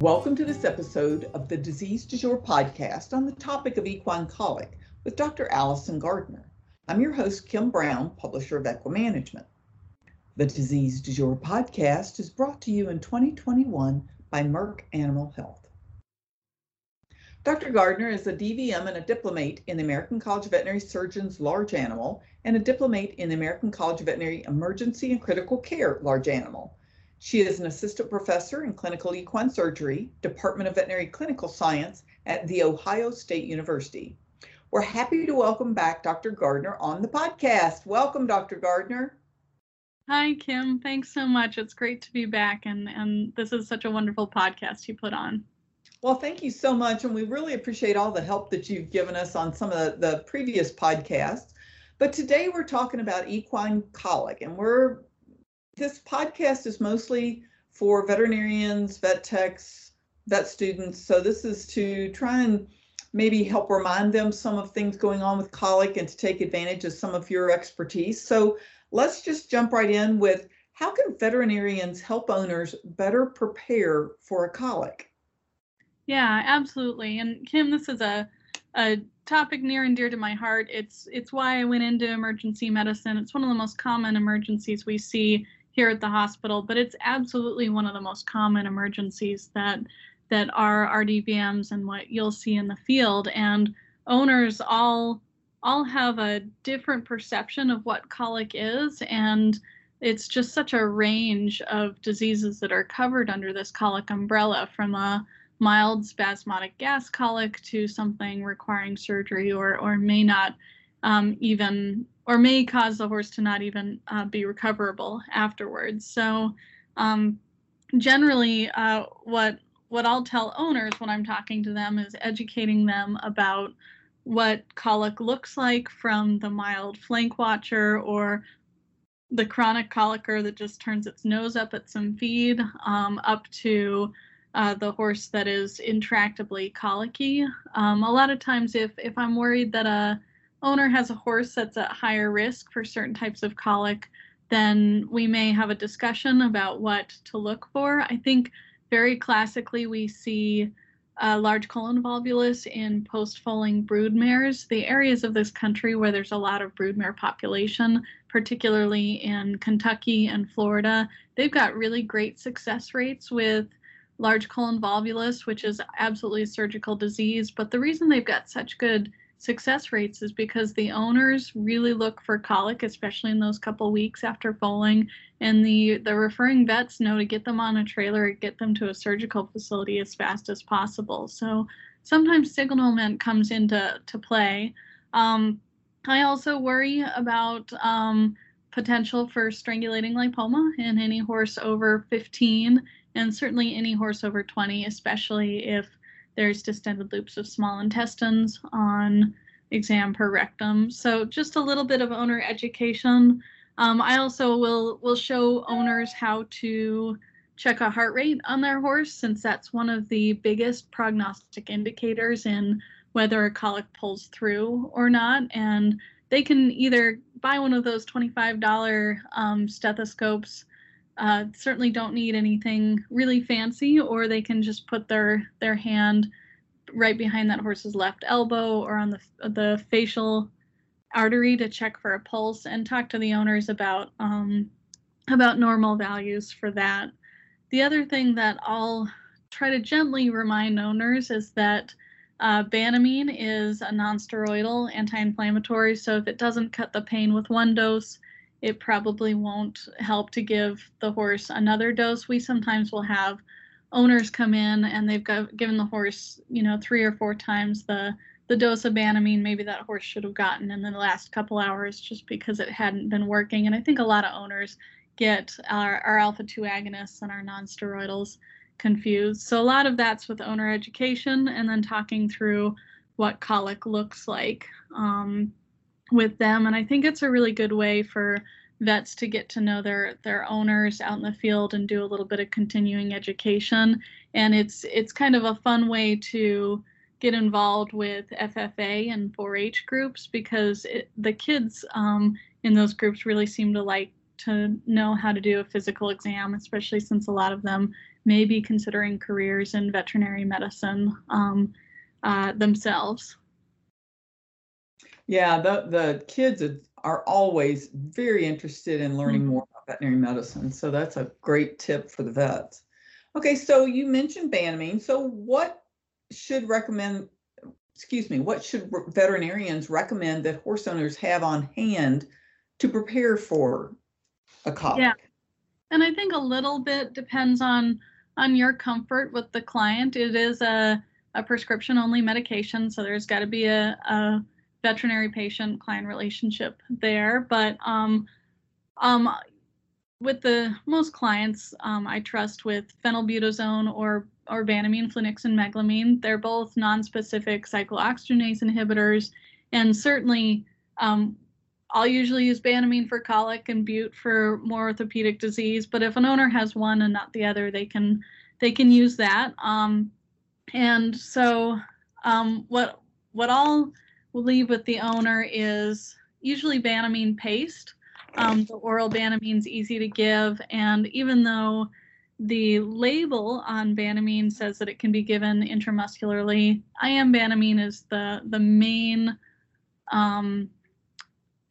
Welcome to this episode of the Disease Du Jour podcast on the topic of equine colic with Dr. Allison Gardner. I'm your host, Kim Brown, publisher of Equimanagement. The Disease Du Jour podcast is brought to you in 2021 by Merck Animal Health. Dr. Gardner is a DVM and a diplomate in the American College of Veterinary Surgeons Large Animal and a diplomate in the American College of Veterinary Emergency and Critical Care Large Animal. She is an assistant professor in clinical equine surgery, Department of Veterinary Clinical Science at The Ohio State University. We're happy to welcome back Dr. Gardner on the podcast. Welcome, Dr. Gardner. Hi, Kim. Thanks so much. It's great to be back, and, and this is such a wonderful podcast you put on. Well, thank you so much. And we really appreciate all the help that you've given us on some of the, the previous podcasts. But today we're talking about equine colic, and we're this podcast is mostly for veterinarians, vet techs, vet students. So this is to try and maybe help remind them some of things going on with colic and to take advantage of some of your expertise. So let's just jump right in with how can veterinarians help owners better prepare for a colic? Yeah, absolutely. And Kim, this is a a topic near and dear to my heart. It's it's why I went into emergency medicine. It's one of the most common emergencies we see here at the hospital, but it's absolutely one of the most common emergencies that that are RDVMs and what you'll see in the field. And owners all all have a different perception of what colic is and it's just such a range of diseases that are covered under this colic umbrella from a mild spasmodic gas colic to something requiring surgery or or may not um, even or may cause the horse to not even uh, be recoverable afterwards. So um, generally, uh, what what I'll tell owners when I'm talking to them is educating them about what colic looks like from the mild flank watcher or the chronic colicker that just turns its nose up at some feed, um, up to uh, the horse that is intractably colicky. Um, a lot of times, if if I'm worried that a owner has a horse that's at higher risk for certain types of colic, then we may have a discussion about what to look for. I think very classically we see large colon volvulus in post-foaling brood mares. The areas of this country where there's a lot of broodmare population, particularly in Kentucky and Florida, they've got really great success rates with large colon volvulus, which is absolutely a surgical disease. But the reason they've got such good success rates is because the owners really look for colic, especially in those couple weeks after foaling, and the the referring vets know to get them on a trailer and get them to a surgical facility as fast as possible. So sometimes signalment comes into to play. Um, I also worry about um, potential for strangulating lipoma in any horse over 15, and certainly any horse over 20, especially if there's distended loops of small intestines on exam per rectum. So just a little bit of owner education. Um, I also will will show owners how to check a heart rate on their horse since that's one of the biggest prognostic indicators in whether a colic pulls through or not. And they can either buy one of those $25 um, stethoscopes uh, certainly don't need anything really fancy, or they can just put their their hand right behind that horse's left elbow or on the the facial artery to check for a pulse and talk to the owners about um, about normal values for that. The other thing that I'll try to gently remind owners is that uh, Banamine is a nonsteroidal anti-inflammatory, so if it doesn't cut the pain with one dose, it probably won't help to give the horse another dose. We sometimes will have owners come in and they've got, given the horse, you know, three or four times the the dose of banamine maybe that horse should have gotten in the last couple hours just because it hadn't been working. And I think a lot of owners get our, our alpha 2 agonists and our nonsteroidals confused. So a lot of that's with owner education and then talking through what colic looks like. Um, with them and i think it's a really good way for vets to get to know their their owners out in the field and do a little bit of continuing education and it's it's kind of a fun way to get involved with FFA and 4-H groups because it, the kids um, in those groups really seem to like to know how to do a physical exam, especially since a lot of them may be considering careers in veterinary medicine um, uh, themselves. Yeah, the, the kids are always very interested in learning mm-hmm. more about veterinary medicine. So that's a great tip for the vets. Okay, so you mentioned Banamine. So what should recommend, excuse me, what should veterinarians recommend that horse owners have on hand to prepare for a colic? Yeah. And I think a little bit depends on on your comfort with the client. It is a, a prescription only medication, so there's got to be a, a veterinary patient client relationship there. But um, um, with the most clients, um, I trust with phenylbutazone or or Banamine, flunixin, meglumine. They're both non-specific cyclooxygenase inhibitors, and certainly um, I'll usually use Banamine for colic and Bute for more orthopedic disease. But if an owner has one and not the other, they can they can use that. Um, and so um, what what I'll leave with the owner is usually Banamine paste. Um, the oral Banamine is easy to give, and even though the label on Banamine says that it can be given intramuscularly, IM Banamine is the the main um,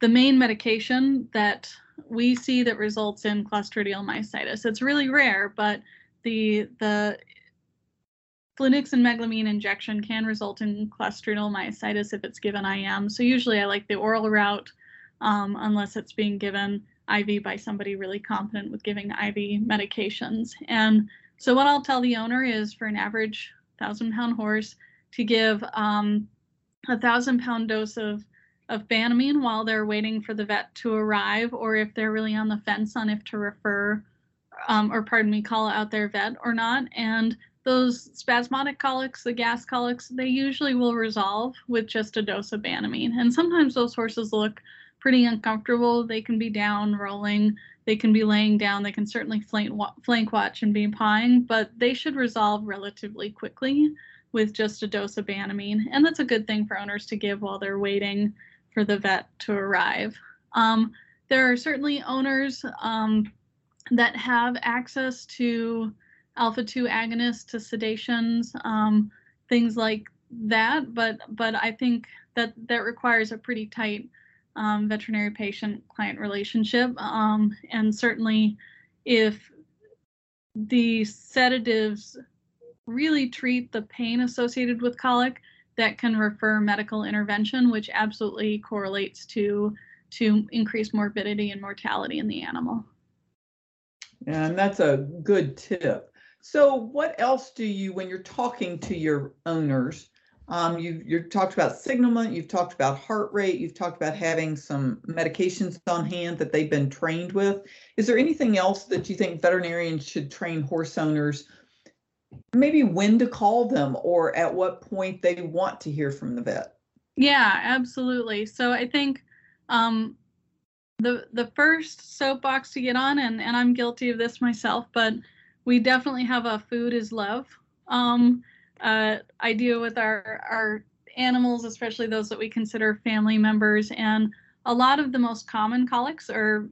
the main medication that we see that results in clostridial myositis. It's really rare, but the the flunixin meglumine injection can result in clostridial myositis if it's given IM. So usually I like the oral route um, unless it's being given IV by somebody really competent with giving IV medications. And so what I'll tell the owner is for an average thousand pound horse to give um, a thousand pound dose of of Banamine while they're waiting for the vet to arrive, or if they're really on the fence on if to refer, um, or pardon me, call out their vet or not. And those spasmodic colics, the gas colics, they usually will resolve with just a dose of Banamine. And sometimes those horses look pretty uncomfortable. They can be down, rolling, they can be laying down, they can certainly flank, flank watch and be pawing, but they should resolve relatively quickly with just a dose of Banamine. And that's a good thing for owners to give while they're waiting for the vet to arrive. Um, there are certainly owners um, that have access to alpha 2 agonists to sedations, um, things like that, but but I think that that requires a pretty tight um, veterinary patient client relationship. Um, and certainly, if the sedatives really treat the pain associated with colic, that can refer medical intervention, which absolutely correlates to to increased morbidity and mortality in the animal. And that's a good tip. So, what else do you, when you're talking to your owners, um, you you talked about signalment, you've talked about heart rate, you've talked about having some medications on hand that they've been trained with. Is there anything else that you think veterinarians should train horse owners maybe when to call them or at what point they want to hear from the vet. Yeah, absolutely. So I think um, the the first soapbox to get on, and and I'm guilty of this myself, but we definitely have a food is love um, uh, idea with our our animals, especially those that we consider family members, and a lot of the most common colics are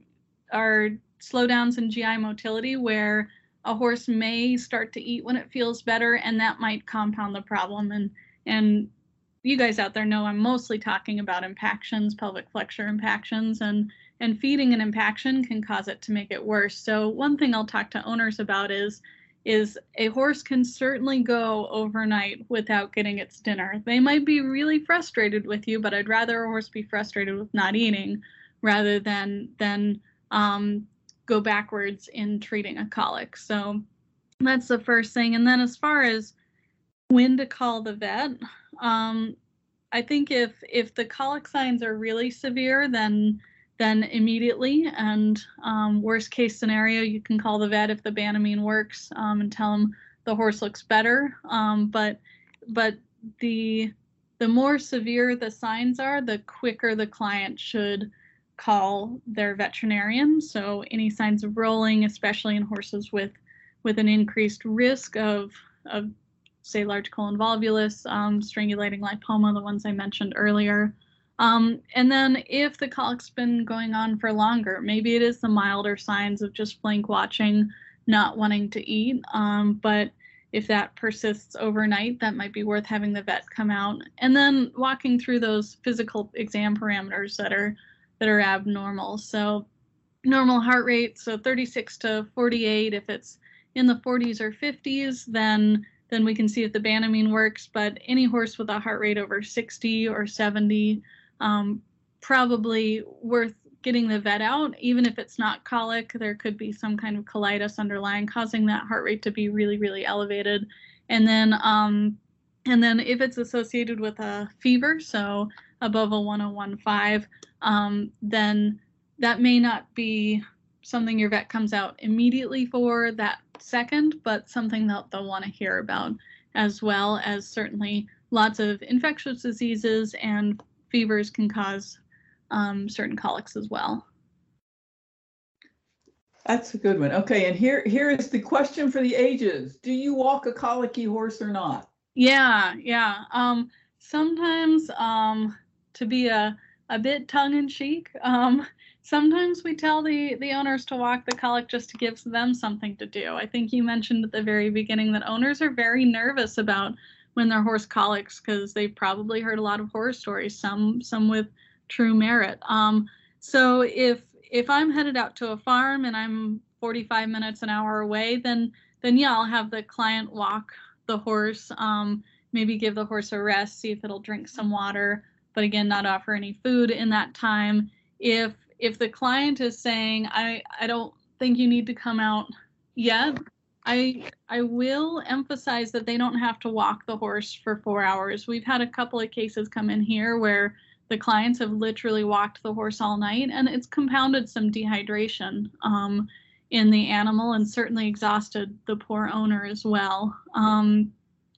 are slowdowns in GI motility where a horse may start to eat when it feels better and that might compound the problem. And and you guys out there know I'm mostly talking about impactions, pelvic flexure impactions, and and feeding an impaction can cause it to make it worse. So one thing I'll talk to owners about is is a horse can certainly go overnight without getting its dinner. They might be really frustrated with you, but I'd rather a horse be frustrated with not eating rather than than um, go backwards in treating a colic. So that's the first thing. And then as far as when to call the vet, um, I think if if the colic signs are really severe, then then immediately. And um, worst case scenario, you can call the vet if the Banamine works um, and tell them the horse looks better. Um, but but the the more severe the signs are, the quicker the client should call their veterinarian. So any signs of rolling, especially in horses with with an increased risk of of say large colon volvulus, um, strangulating lipoma, the ones I mentioned earlier. Um, and then if the colic's been going on for longer, maybe it is the milder signs of just flank watching, not wanting to eat. Um, but if that persists overnight, that might be worth having the vet come out and then walking through those physical exam parameters that are that are abnormal. So normal heart rate, so 36 to 48. If it's in the 40s or 50s, then then we can see if the Banamine works. But any horse with a heart rate over 60 or 70, um, probably worth getting the vet out, even if it's not colic, there could be some kind of colitis underlying causing that heart rate to be really, really elevated. And then, um, and then if it's associated with a fever, so above a 1015, um, then that may not be something your vet comes out immediately for that second, but something that they'll want to hear about, as well as certainly lots of infectious diseases and fevers can cause um, certain colics as well. That's a good one. Okay, and here here is the question for the ages. Do you walk a colicky horse or not? Yeah, yeah. Um, sometimes um, to be a, a bit tongue in cheek, um, sometimes we tell the, the owners to walk the colic just to give them something to do. I think you mentioned at the very beginning that owners are very nervous about when their horse colics because they've probably heard a lot of horror stories, some some with true merit. Um, so if if I'm headed out to a farm and I'm 45 minutes an hour away, then then yeah, I'll have the client walk the horse, um, maybe give the horse a rest, see if it'll drink some water, but again, not offer any food in that time. If if the client is saying, I I don't think you need to come out yet, I I will emphasize that they don't have to walk the horse for four hours. We've had a couple of cases come in here where the clients have literally walked the horse all night, and it's compounded some dehydration um, in the animal and certainly exhausted the poor owner as well. Um,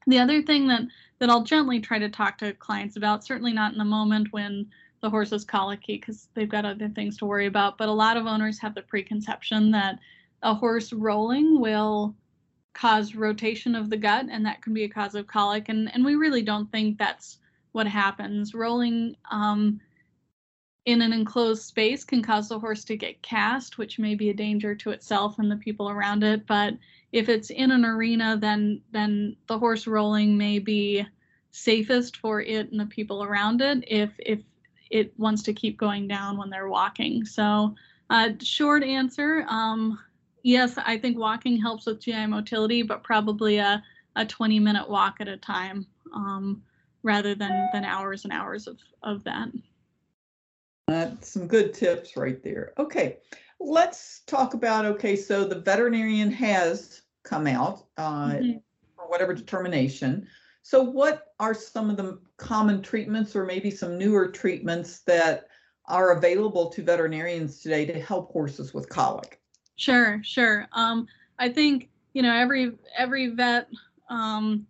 the other thing that that I'll gently try to talk to clients about, certainly not in the moment when the horse is colicky because they've got other things to worry about, but a lot of owners have the preconception that a horse rolling will cause rotation of the gut and that can be a cause of colic and and we really don't think that's what happens. Rolling um, in an enclosed space can cause the horse to get cast, which may be a danger to itself and the people around it. But if it's in an arena, then then the horse rolling may be safest for it and the people around it if if it wants to keep going down when they're walking. So, uh, short answer, um, yes, I think walking helps with GI motility, but probably a, a 20 minute walk at a time. Um, rather than than hours and hours of of that. That's some good tips right there. Okay, let's talk about okay. So the veterinarian has come out uh, mm-hmm. for whatever determination. So what are some of the common treatments, or maybe some newer treatments that are available to veterinarians today to help horses with colic? Sure, sure. Um, I think you know every every vet um,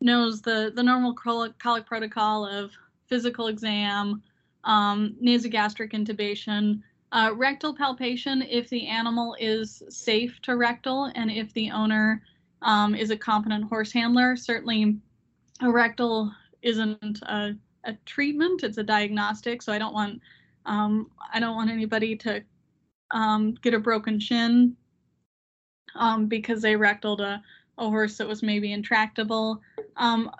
knows the the normal colic, colic protocol of physical exam, um, nasogastric intubation, uh, rectal palpation if the animal is safe to rectal and if the owner um, is a competent horse handler. Certainly, a rectal isn't a, a treatment; it's a diagnostic. So I don't want um, I don't want anybody to um, get a broken shin um, because they rectaled a a horse that was maybe intractable. Um,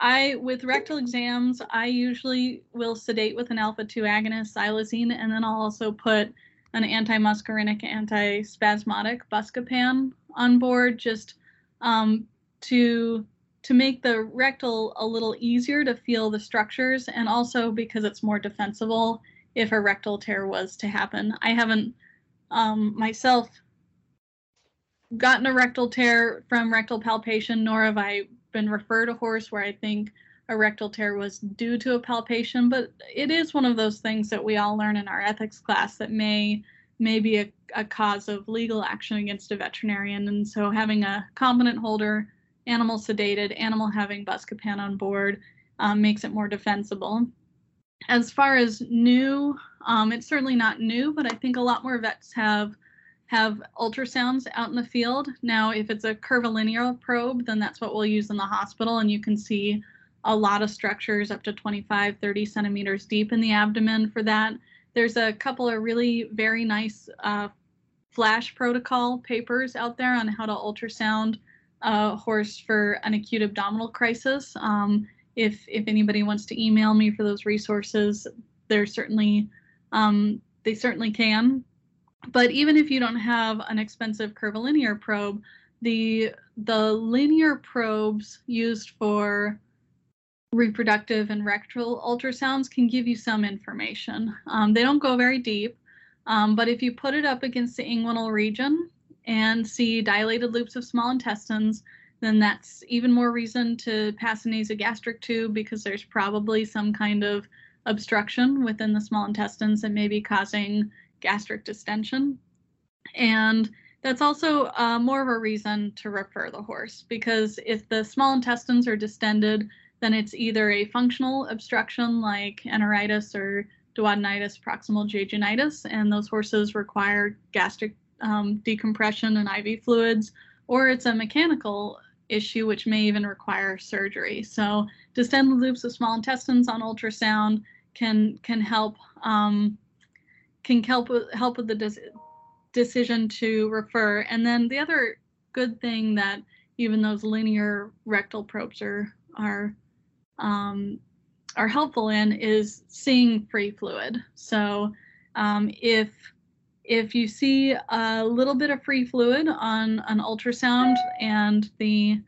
I with rectal exams, I usually will sedate with an alpha 2 agonist, xylazine, and then I'll also put an anti-muscarinic, anti-spasmodic buscopan on board just um, to to make the rectal a little easier to feel the structures, and also because it's more defensible if a rectal tear was to happen. I haven't um, myself gotten a rectal tear from rectal palpation, nor have I been referred a horse where I think a rectal tear was due to a palpation. But it is one of those things that we all learn in our ethics class that may may be a, a cause of legal action against a veterinarian. And so having a competent holder, animal sedated, animal having buscopan on board um, makes it more defensible. As far as new, um, it's certainly not new, but I think a lot more vets have have ultrasounds out in the field. Now, if it's a curvilinear probe, then that's what we'll use in the hospital, and you can see a lot of structures up to 25, 30 centimeters deep in the abdomen for that. There's a couple of really very nice uh, flash protocol papers out there on how to ultrasound a horse for an acute abdominal crisis. Um, if if anybody wants to email me for those resources, they're certainly um, they certainly can. But even if you don't have an expensive curvilinear probe, the the linear probes used for reproductive and rectal ultrasounds can give you some information. Um, they don't go very deep, um, but if you put it up against the inguinal region and see dilated loops of small intestines, then that's even more reason to pass a nasogastric tube because there's probably some kind of obstruction within the small intestines that may be causing gastric distension. And that's also uh, more of a reason to refer the horse because if the small intestines are distended, then it's either a functional obstruction like enteritis or duodenitis, proximal jejunitis, and those horses require gastric um, decompression and IV fluids, or it's a mechanical issue which may even require surgery. So distended loops of small intestines on ultrasound can can help um, can help help with the des- decision to refer. And then the other good thing that even those linear rectal probes are are um, are helpful in is seeing free fluid. So um, if if you see a little bit of free fluid on an ultrasound and the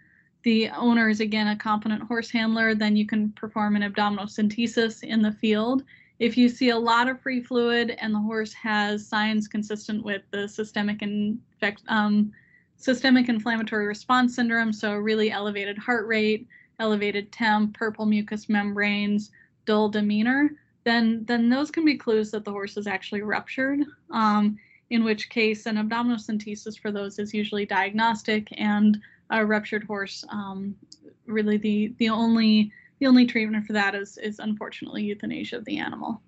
the owner is again a competent horse handler, then you can perform an abdominal abdominocentesis in the field. If you see a lot of free fluid and the horse has signs consistent with the systemic infect, um, systemic inflammatory response syndrome, so really elevated heart rate, elevated temp, purple mucous membranes, dull demeanor, then then those can be clues that the horse is actually ruptured. Um, in which case, an abdominal abdominocentesis for those is usually diagnostic, and a ruptured horse, um, really the the only the only treatment for that is is unfortunately euthanasia of the animal.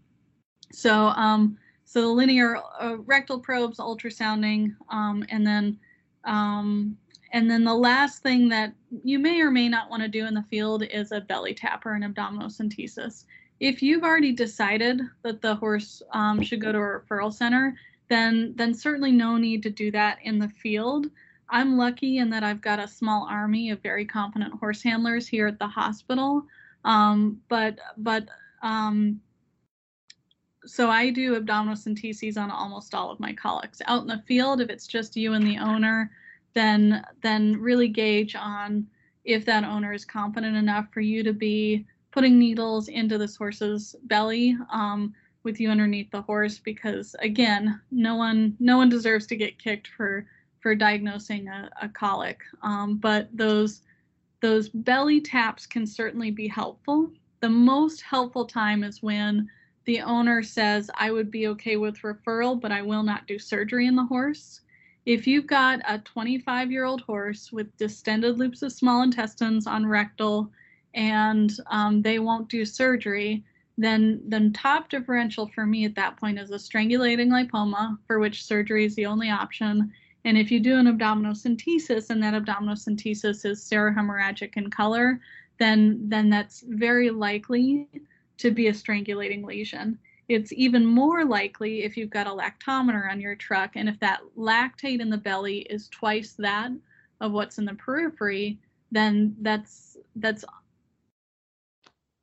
So um, so the linear uh, rectal probes, ultrasounding, um, and then um, and then the last thing that you may or may not want to do in the field is a belly tap or an abdominocentesis. If you've already decided that the horse um, should go to a referral center, then then certainly no need to do that in the field. I'm lucky in that I've got a small army of very competent horse handlers here at the hospital. Um, but but um, so I do abdominocenteses on almost all of my colics. Out in the field, if it's just you and the owner, then then really gauge on if that owner is competent enough for you to be putting needles into this horse's belly um, with you underneath the horse because again no one no one deserves to get kicked for for diagnosing a, a colic. Um, but those those belly taps can certainly be helpful. The most helpful time is when the owner says i would be okay with referral but i will not do surgery in the horse. If you've got a 25 year old horse with distended loops of small intestines on rectal and um, they won't do surgery, then the top differential for me at that point is a strangulating lipoma, for which surgery is the only option. And if you do an abdominocentesis and that abdominocentesis is serohemorrhagic in color, then then that's very likely to be a strangulating lesion. It's even more likely if you've got a lactometer on your truck, and if that lactate in the belly is twice that of what's in the periphery, then that's that's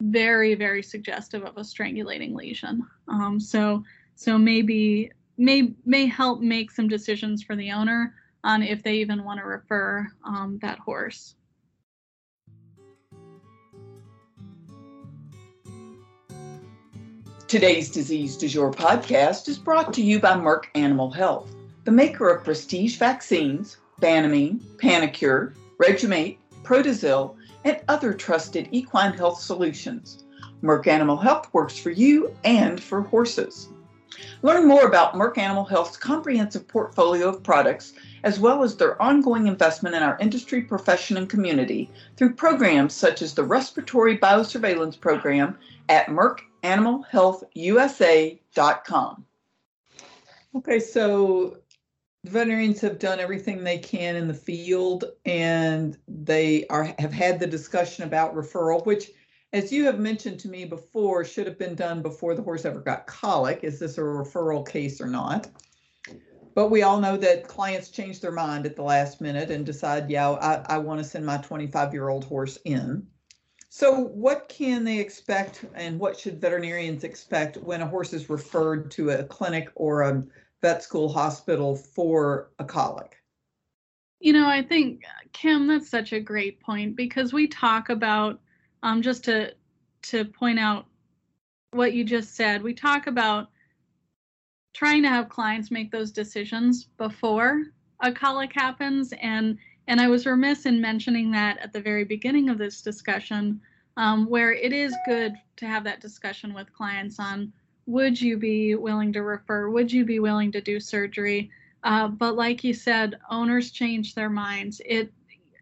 very very suggestive of a strangulating lesion. Um, so so maybe may may help make some decisions for the owner on if they even want to refer um, that horse. Today's Disease Du Jour podcast is brought to you by Merck Animal Health, the maker of prestige vaccines, Banamine, Panacur, Regu-Mate, Protazil, and other trusted equine health solutions. Merck Animal Health works for you and for horses. Learn more about Merck Animal Health's comprehensive portfolio of products, as well as their ongoing investment in our industry, profession, and community through programs such as the Respiratory Biosurveillance Program at MerckAnimalHealthUSA.com. Okay, so the veterinarians have done everything they can in the field and they are have had the discussion about referral, which as you have mentioned to me before, should have been done before the horse ever got colic. Is this a referral case or not? but we all know that clients change their mind at the last minute and decide, yeah, I, I want to send my 25 year old horse in. So, what can they expect, and what should veterinarians expect when a horse is referred to a clinic or a vet school hospital for a colic? You know, I think Kim, that's such a great point because we talk about um, just to to point out what you just said. We talk about trying to have clients make those decisions before a colic happens and and I was remiss in mentioning that at the very beginning of this discussion, um, where it is good to have that discussion with clients on would you be willing to refer? Would you be willing to do surgery? Uh, but like you said, owners change their minds. It,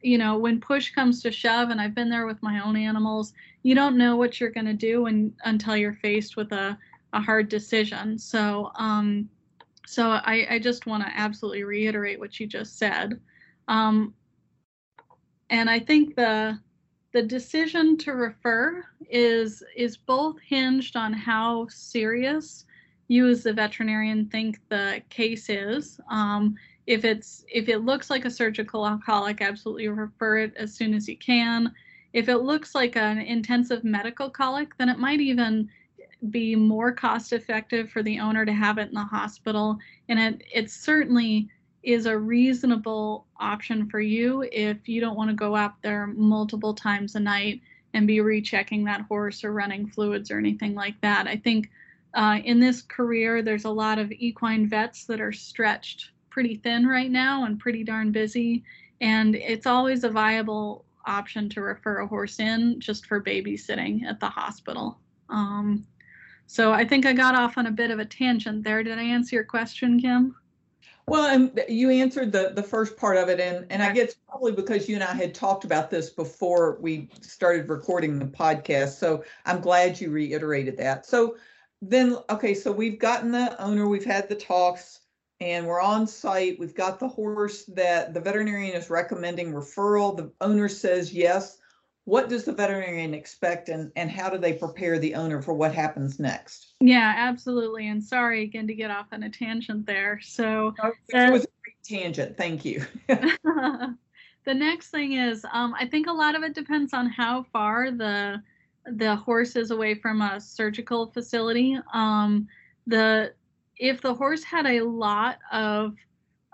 you know, when push comes to shove, and I've been there with my own animals, you don't know what you're going to do when, until you're faced with a, a hard decision. So, um, so I, I just want to absolutely reiterate what you just said. Um, and I think the the decision to refer is is both hinged on how serious you as the veterinarian think the case is. Um, if it's if it looks like a surgical colic, absolutely refer it as soon as you can. If it looks like an intensive medical colic, then it might even be more cost effective for the owner to have it in the hospital. And it, it certainly is a reasonable option for you if you don't want to go out there multiple times a night and be rechecking that horse or running fluids or anything like that. I think uh, in this career, there's a lot of equine vets that are stretched pretty thin right now and pretty darn busy. And it's always a viable option to refer a horse in just for babysitting at the hospital. Um, so I think I got off on a bit of a tangent there. Did I answer your question, Kim? Well, and you answered the the first part of it, and and I guess probably because you and I had talked about this before we started recording the podcast. So I'm glad you reiterated that. So then, okay, so we've gotten the owner, we've had the talks, and we're on site. We've got the horse that the veterinarian is recommending referral. The owner says yes what does the veterinarian expect and, and how do they prepare the owner for what happens next? Yeah, absolutely. And sorry again to get off on a tangent there. So oh, it was a great tangent. Thank you. the next thing is um, I think a lot of it depends on how far the the horse is away from a surgical facility. Um, the if the horse had a lot of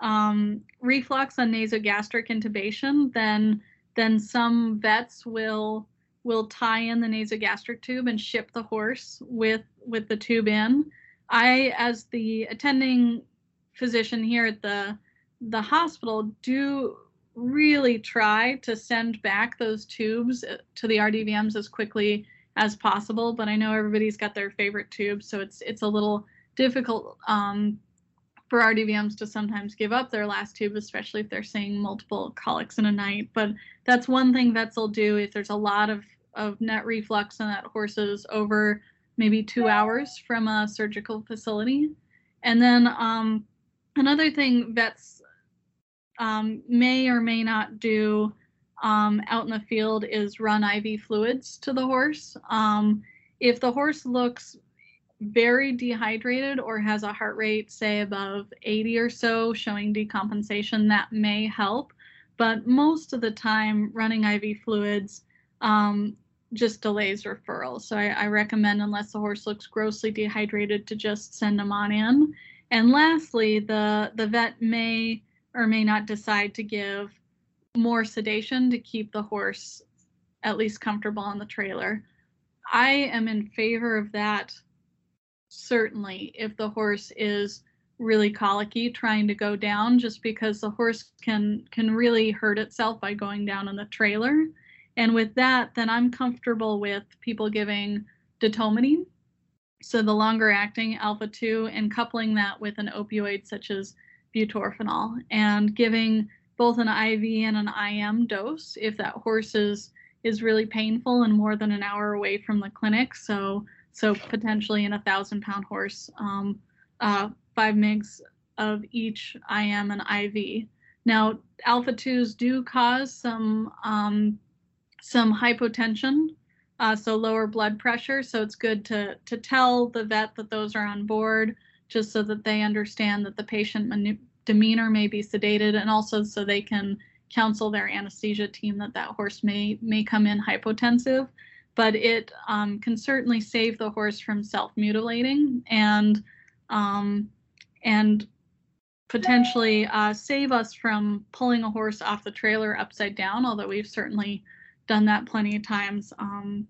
um, reflux on nasogastric intubation, then then some vets will will tie in the nasogastric tube and ship the horse with with the tube in. I, as the attending physician here at the the hospital, do really try to send back those tubes uh, to the RDVMs as quickly as possible. But I know everybody's got their favorite tubes, so it's it's a little difficult um, for RDVMs to sometimes give up their last tube, especially if they're seeing multiple colics in a night. But that's one thing vets will do if there's a lot of, of net reflux and that horse is over maybe two hours from a surgical facility. And then um, another thing vets um, may or may not do um, out in the field is run IV fluids to the horse. Um, if the horse looks very dehydrated or has a heart rate, say, above 80 or so, showing decompensation, that may help. But most of the time, running IV fluids um, just delays referral. So I, I, recommend, unless the horse looks grossly dehydrated, to just send them on in. And lastly, the, the vet may or may not decide to give more sedation to keep the horse at least comfortable on the trailer. I am in favor of that certainly if the horse is really colicky trying to go down just because the horse can can really hurt itself by going down in the trailer. And with that then i'm comfortable with people giving detomidine so the longer acting alpha 2 and coupling that with an opioid such as butorphanol and giving both an iv and an im dose if that horse is is really painful and more than an hour away from the clinic. So so potentially in a thousand pound horse, um, uh, five mgs of each IM and IV. Now, alpha 2s do cause some um, some hypotension, uh, so lower blood pressure. So it's good to to tell the vet that those are on board, just so that they understand that the patient demeanor may be sedated, and also so they can counsel their anesthesia team that that horse may may come in hypotensive. But it um, can certainly save the horse from self mutilating and um, and potentially uh, save us from pulling a horse off the trailer upside down. Although we've certainly done that plenty of times um,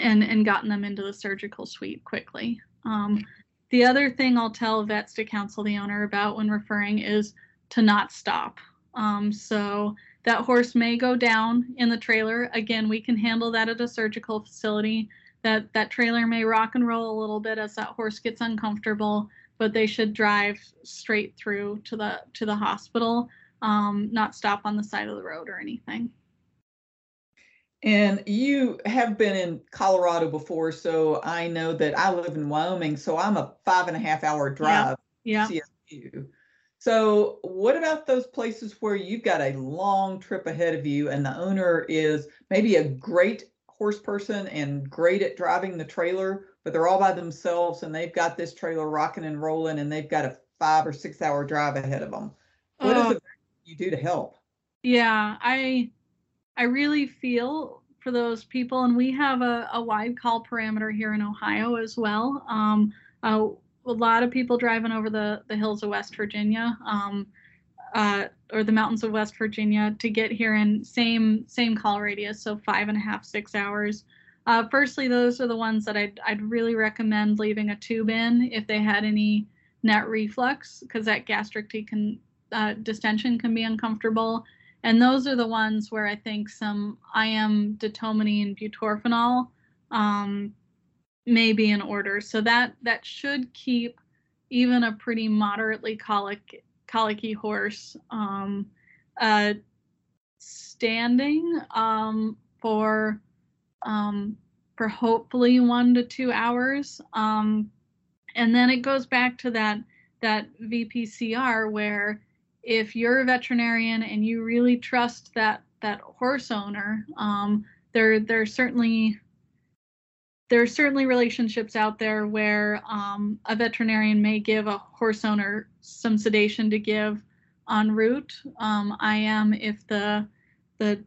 and and gotten them into the surgical suite quickly. Um, the other thing I'll tell vets to counsel the owner about when referring is to not stop. Um, so that horse may go down in the trailer. Again, we can handle that at a surgical facility. That that trailer may rock and roll a little bit as that horse gets uncomfortable, but they should drive straight through to the to the hospital, um, not stop on the side of the road or anything. And you have been in Colorado before, so I know that I live in Wyoming, so I'm a five and a half hour drive. Yeah. CSU. So, what about those places where you've got a long trip ahead of you and the owner is maybe a great horse person and great at driving the trailer, but they're all by themselves and they've got this trailer rocking and rolling and they've got a five or six hour drive ahead of them? What is Oh. it you do to help? Yeah, I I really feel for those people, and we have a, a wide call parameter here in Ohio as well. Um, uh, a lot of people driving over the the hills of West Virginia, um, uh, or the mountains of West Virginia to get here in same same call radius, so five and a half six hours. Uh, firstly, those are the ones that I'd I'd really recommend leaving a tube in if they had any net reflux, because that gastric can uh, distension can be uncomfortable. And those are the ones where I think some IM detomidine and butorphanol um, may be in order. So that that should keep even a pretty moderately colic colicky horse um, uh, standing um, for um, for hopefully one to two hours. Um, and then it goes back to that that VPCR where if you're a veterinarian and you really trust that that horse owner, um, there there certainly there are certainly relationships out there where um, a veterinarian may give a horse owner some sedation to give en route. Um, I am if the the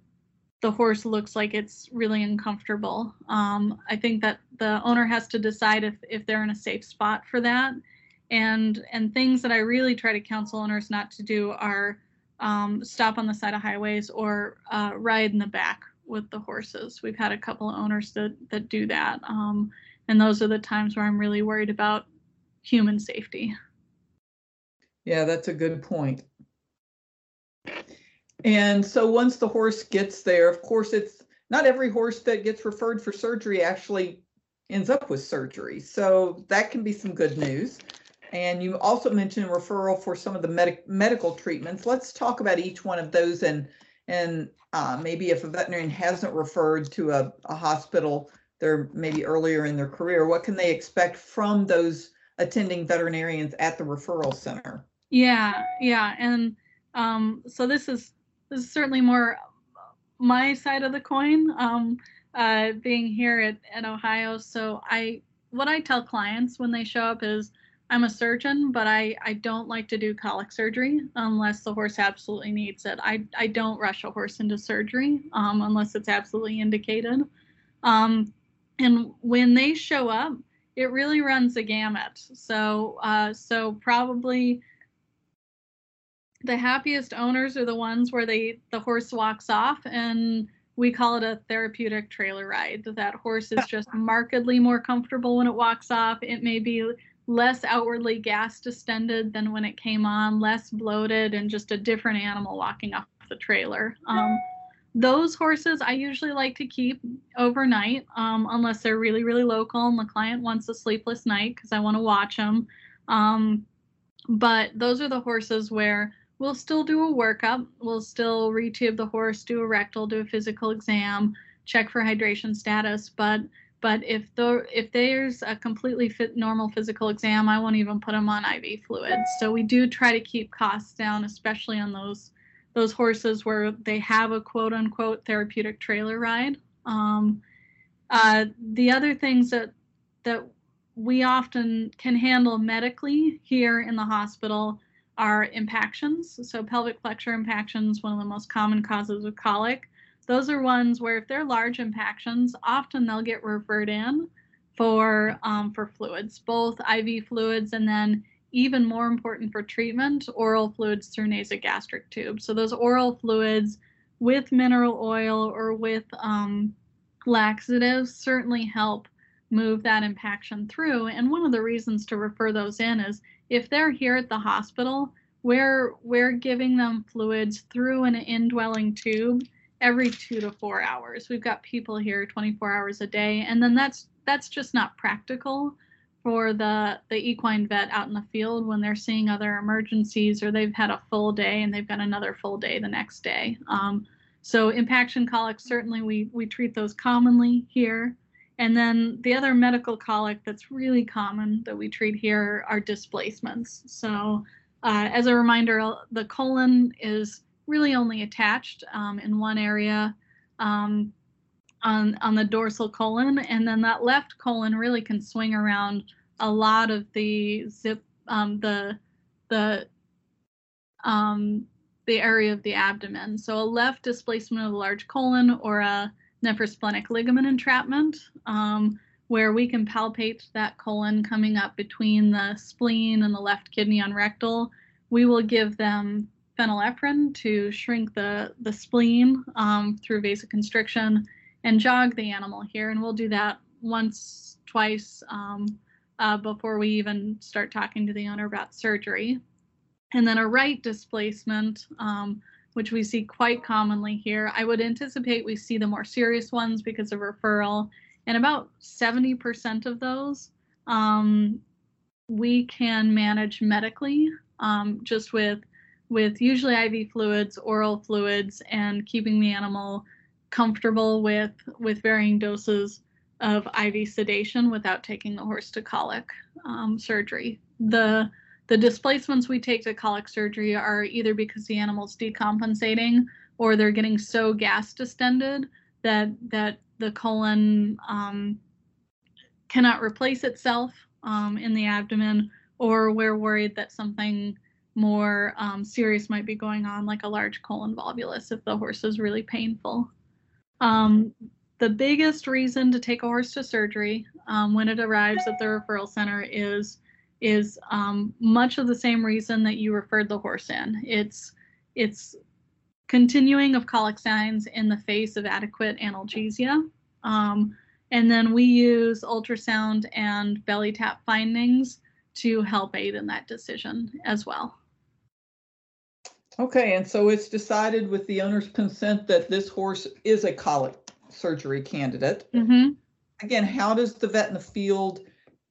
the horse looks like it's really uncomfortable. Um, I think that the owner has to decide if if they're in a safe spot for that and and things that I really try to counsel owners not to do are um, stop on the side of highways or uh, ride in the back with the horses. We've had a couple of owners that that do that, um, and those are the times where I'm really worried about human safety. Yeah, that's a good point. And so once the horse gets there, of course, it's not every horse that gets referred for surgery actually ends up with surgery. So that can be some good news. And you also mentioned referral for some of the medic medical treatments. Let's talk about each one of those and and uh, maybe if a veterinarian hasn't referred to a, a hospital, they're maybe earlier in their career, what can they expect from those attending veterinarians at the referral center? Yeah, yeah, and um, so this is this is certainly more my side of the coin. Um, uh, being here at, at Ohio, so I what I tell clients when they show up is I'm a surgeon, but I, I don't like to do colic surgery unless the horse absolutely needs it. I, I don't rush a horse into surgery um, unless it's absolutely indicated. Um, and when they show up, it really runs the gamut. So uh, so probably the happiest owners are the ones where they the horse walks off and we call it a therapeutic trailer ride. That horse is just markedly more comfortable when it walks off. It may be less outwardly gas distended than when it came on, less bloated, and just a different animal walking off the trailer. Um, those horses I usually like to keep overnight, um, unless they're really, really local and the client wants a sleepless night because I want to watch them. Um, but those are the horses where we'll still do a workup. We'll still retube the horse, do a rectal, do a physical exam, check for hydration status. But but if the if there's a completely fit normal physical exam, I won't even put them on IV fluids. So we do try to keep costs down, especially on those those horses where they have a quote unquote therapeutic trailer ride. Um, uh, the other things that that we often can handle medically here in the hospital are impactions. So pelvic flexure impactions, one of the most common causes of colic. Those are ones where if they're large impactions, often they'll get referred in for um, for fluids, both IV fluids and then even more important for treatment, oral fluids through nasogastric tubes. So those oral fluids with mineral oil or with um, laxatives certainly help move that impaction through. And one of the reasons to refer those in is if they're here at the hospital, we're we're giving them fluids through an indwelling tube every two to four hours. We've got people here 24 hours a day, and then that's that's just not practical for the the equine vet out in the field when they're seeing other emergencies or they've had a full day and they've got another full day the next day. Um, so impaction colic certainly we we treat those commonly here. And then the other medical colic that's really common that we treat here are displacements. So, uh, as a reminder, the colon is really only attached um, in one area um, on, on the dorsal colon, and then that left colon really can swing around a lot of the zip, um, the the um, the area of the abdomen. So a left displacement of the large colon or a nephrosplenic ligament entrapment, um, where we can palpate that colon coming up between the spleen and the left kidney on rectal. We will give them phenylephrine to shrink the, the spleen um, through vasoconstriction and jog the animal here. And we'll do that once, twice um, uh, before we even start talking to the owner about surgery. And then a right displacement, um, which we see quite commonly here. I would anticipate we see the more serious ones because of referral, and about 70% of those um, we can manage medically um, just with with usually IV fluids, oral fluids, and keeping the animal comfortable with with varying doses of IV sedation without taking the horse to colic um, surgery. The the displacements we take to colic surgery are either because the animal's decompensating or they're getting so gas distended that that the colon um, cannot replace itself um, in the abdomen, or we're worried that something more um, serious might be going on, like a large colon volvulus, if the horse is really painful. Um, the biggest reason to take a horse to surgery um, when it arrives at the referral center is is um, much of the same reason that you referred the horse in. It's it's continuing of colic signs in the face of adequate analgesia. Um, and then we use ultrasound and belly tap findings to help aid in that decision as well. Okay, and so it's decided with the owner's consent that this horse is a colic surgery candidate. Mm-hmm. Again, how does the vet in the field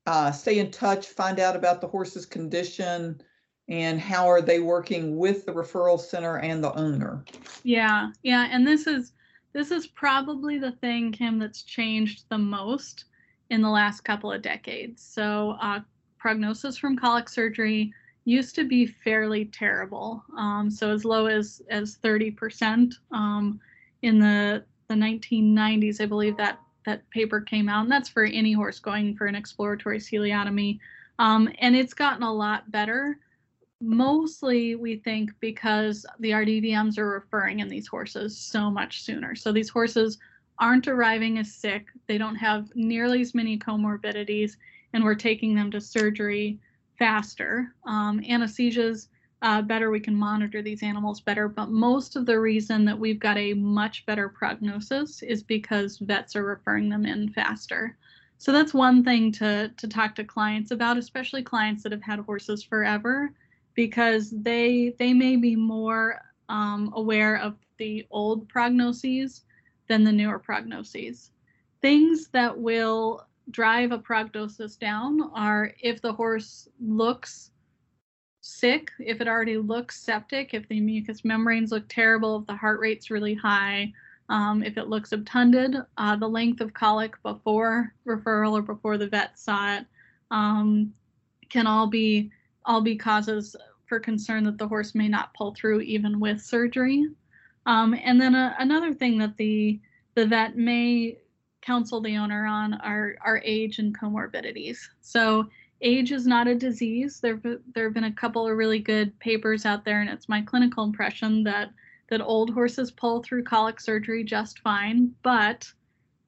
uh, stay in touch, find out about the horse's condition, and how are they working with the referral center and the owner? Yeah, yeah, and this is this is probably the thing, Kim, that's changed the most in the last couple of decades. So, uh, prognosis from colic surgery used to be fairly terrible. Um, so as low as as 30% um, in the the 1990s, I believe that that paper came out, and that's for any horse going for an exploratory celiotomy. Um, and it's gotten a lot better. Mostly, we think because the RDVMs are referring in these horses so much sooner. So these horses aren't arriving as sick, they don't have nearly as many comorbidities, and we're taking them to surgery faster. Um, anesthesias uh, better, we can monitor these animals better. But most of the reason that we've got a much better prognosis is because vets are referring them in faster. So that's one thing to, to talk to clients about, especially clients that have had horses forever, because they they may be more um, aware of the old prognoses than the newer prognoses. Things that will drive a prognosis down are if the horse looks sick, if it already looks septic, if the mucous membranes look terrible, if the heart rate's really high, um, if it looks obtunded, uh, the length of colic before referral or before the vet saw it um, can all be all be causes for concern that the horse may not pull through even with surgery. Um, and then a, uh, another thing that the the vet may counsel the owner on are, are age and comorbidities. So age is not a disease. There there have been a couple of really good papers out there, and it's my clinical impression that that old horses pull through colic surgery just fine, but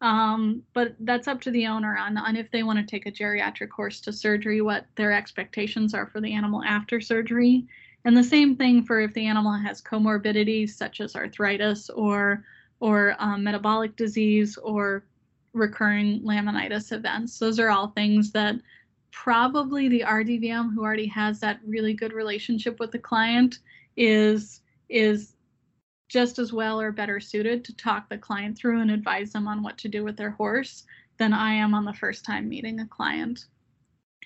um, but that's up to the owner on, on if they want to take a geriatric horse to surgery, what their expectations are for the animal after surgery. And the same thing for if the animal has comorbidities such as arthritis or or um, metabolic disease or recurring laminitis events. Those are all things that probably the RDVM who already has that really good relationship with the client is is just as well or better suited to talk the client through and advise them on what to do with their horse than I am on the first time meeting a client.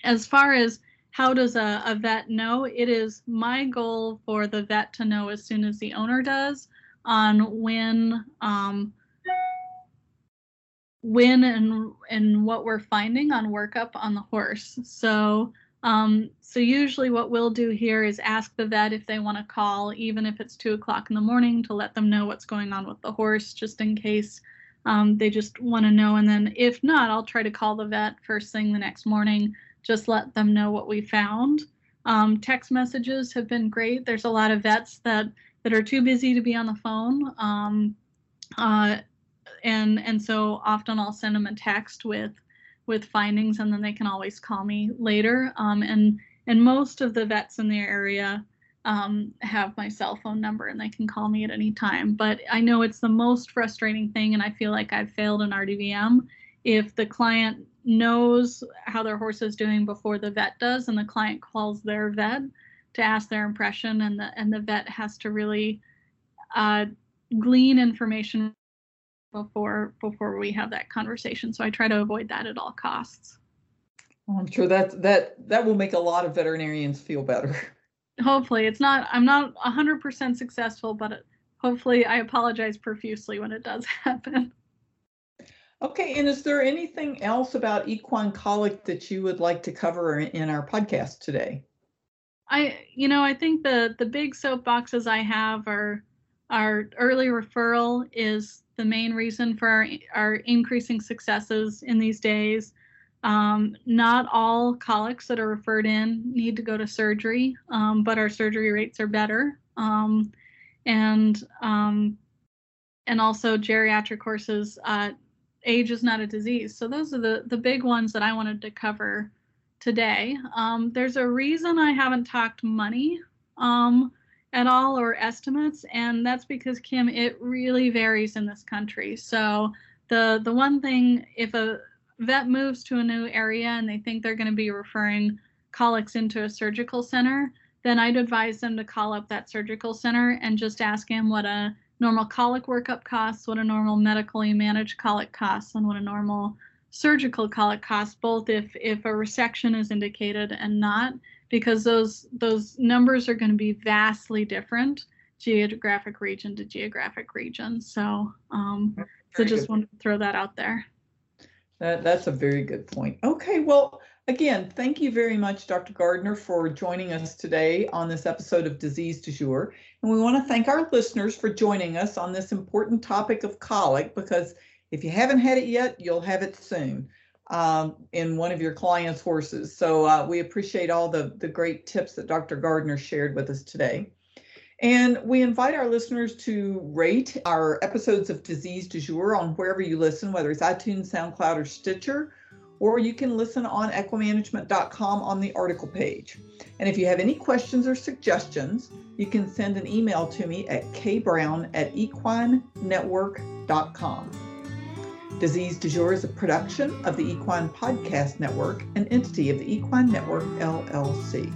As far as how does a, a vet know, it is my goal for the vet to know as soon as the owner does on when um, when and and what we're finding on workup on the horse. So um, so usually what we'll do here is ask the vet if they want to call, even if it's two o'clock in the morning, to let them know what's going on with the horse, just in case um, they just want to know. And then if not, I'll try to call the vet first thing the next morning, just let them know what we found. Um, text messages have been great. There's a lot of vets that that are too busy to be on the phone. Um, uh, and and so often I'll send them a text with with findings, and then they can always call me later. Um, and and most of the vets in the area um, have my cell phone number, and they can call me at any time. But I know it's the most frustrating thing, and I feel like I've failed an RDVM if the client knows how their horse is doing before the vet does, and the client calls their vet to ask their impression, and the and the vet has to really uh, glean information before before we have that conversation. So I try to avoid that at all costs. I'm sure that that that will make a lot of veterinarians feel better. Hopefully, it's not. I'm not 100% successful, but hopefully, I apologize profusely when it does happen. Okay, and is there anything else about equine colic that you would like to cover in our podcast today? I, you know, I think the the big soapboxes I have are our early referral is the main reason for our, our increasing successes in these days. Um, not all colics that are referred in need to go to surgery, um, but our surgery rates are better. Um, and um, and also geriatric horses, uh, age is not a disease. So those are the the big ones that I wanted to cover today. Um, there's a reason I haven't talked money um, at all or estimates, and that's because Kim, it really varies in this country. So the the one thing, if a vet moves to a new area and they think they're going to be referring colics into a surgical center, then I'd advise them to call up that surgical center and just ask him what a normal colic workup costs, what a normal medically managed colic costs, and what a normal surgical colic costs, both if if a resection is indicated and not because those those numbers are going to be vastly different geographic region to geographic region. So um, so just wanted to throw that out there. That, that's a very good point. Okay, well, again, thank you very much, Dr. Gardner, for joining us today on this episode of Disease du Jour. And we want to thank our listeners for joining us on this important topic of colic because if you haven't had it yet, you'll have it soon um, in one of your clients' horses. So uh, we appreciate all the, the great tips that Dr. Gardner shared with us today. And we invite our listeners to rate our episodes of Disease du Jour on wherever you listen, whether it's iTunes, SoundCloud, or Stitcher, or you can listen on equimanagement.com on the article page. And if you have any questions or suggestions, you can send an email to me at kbrown at equinenetwork.com. Disease du Jour is a production of the Equine Podcast Network, an entity of the Equine Network LLC.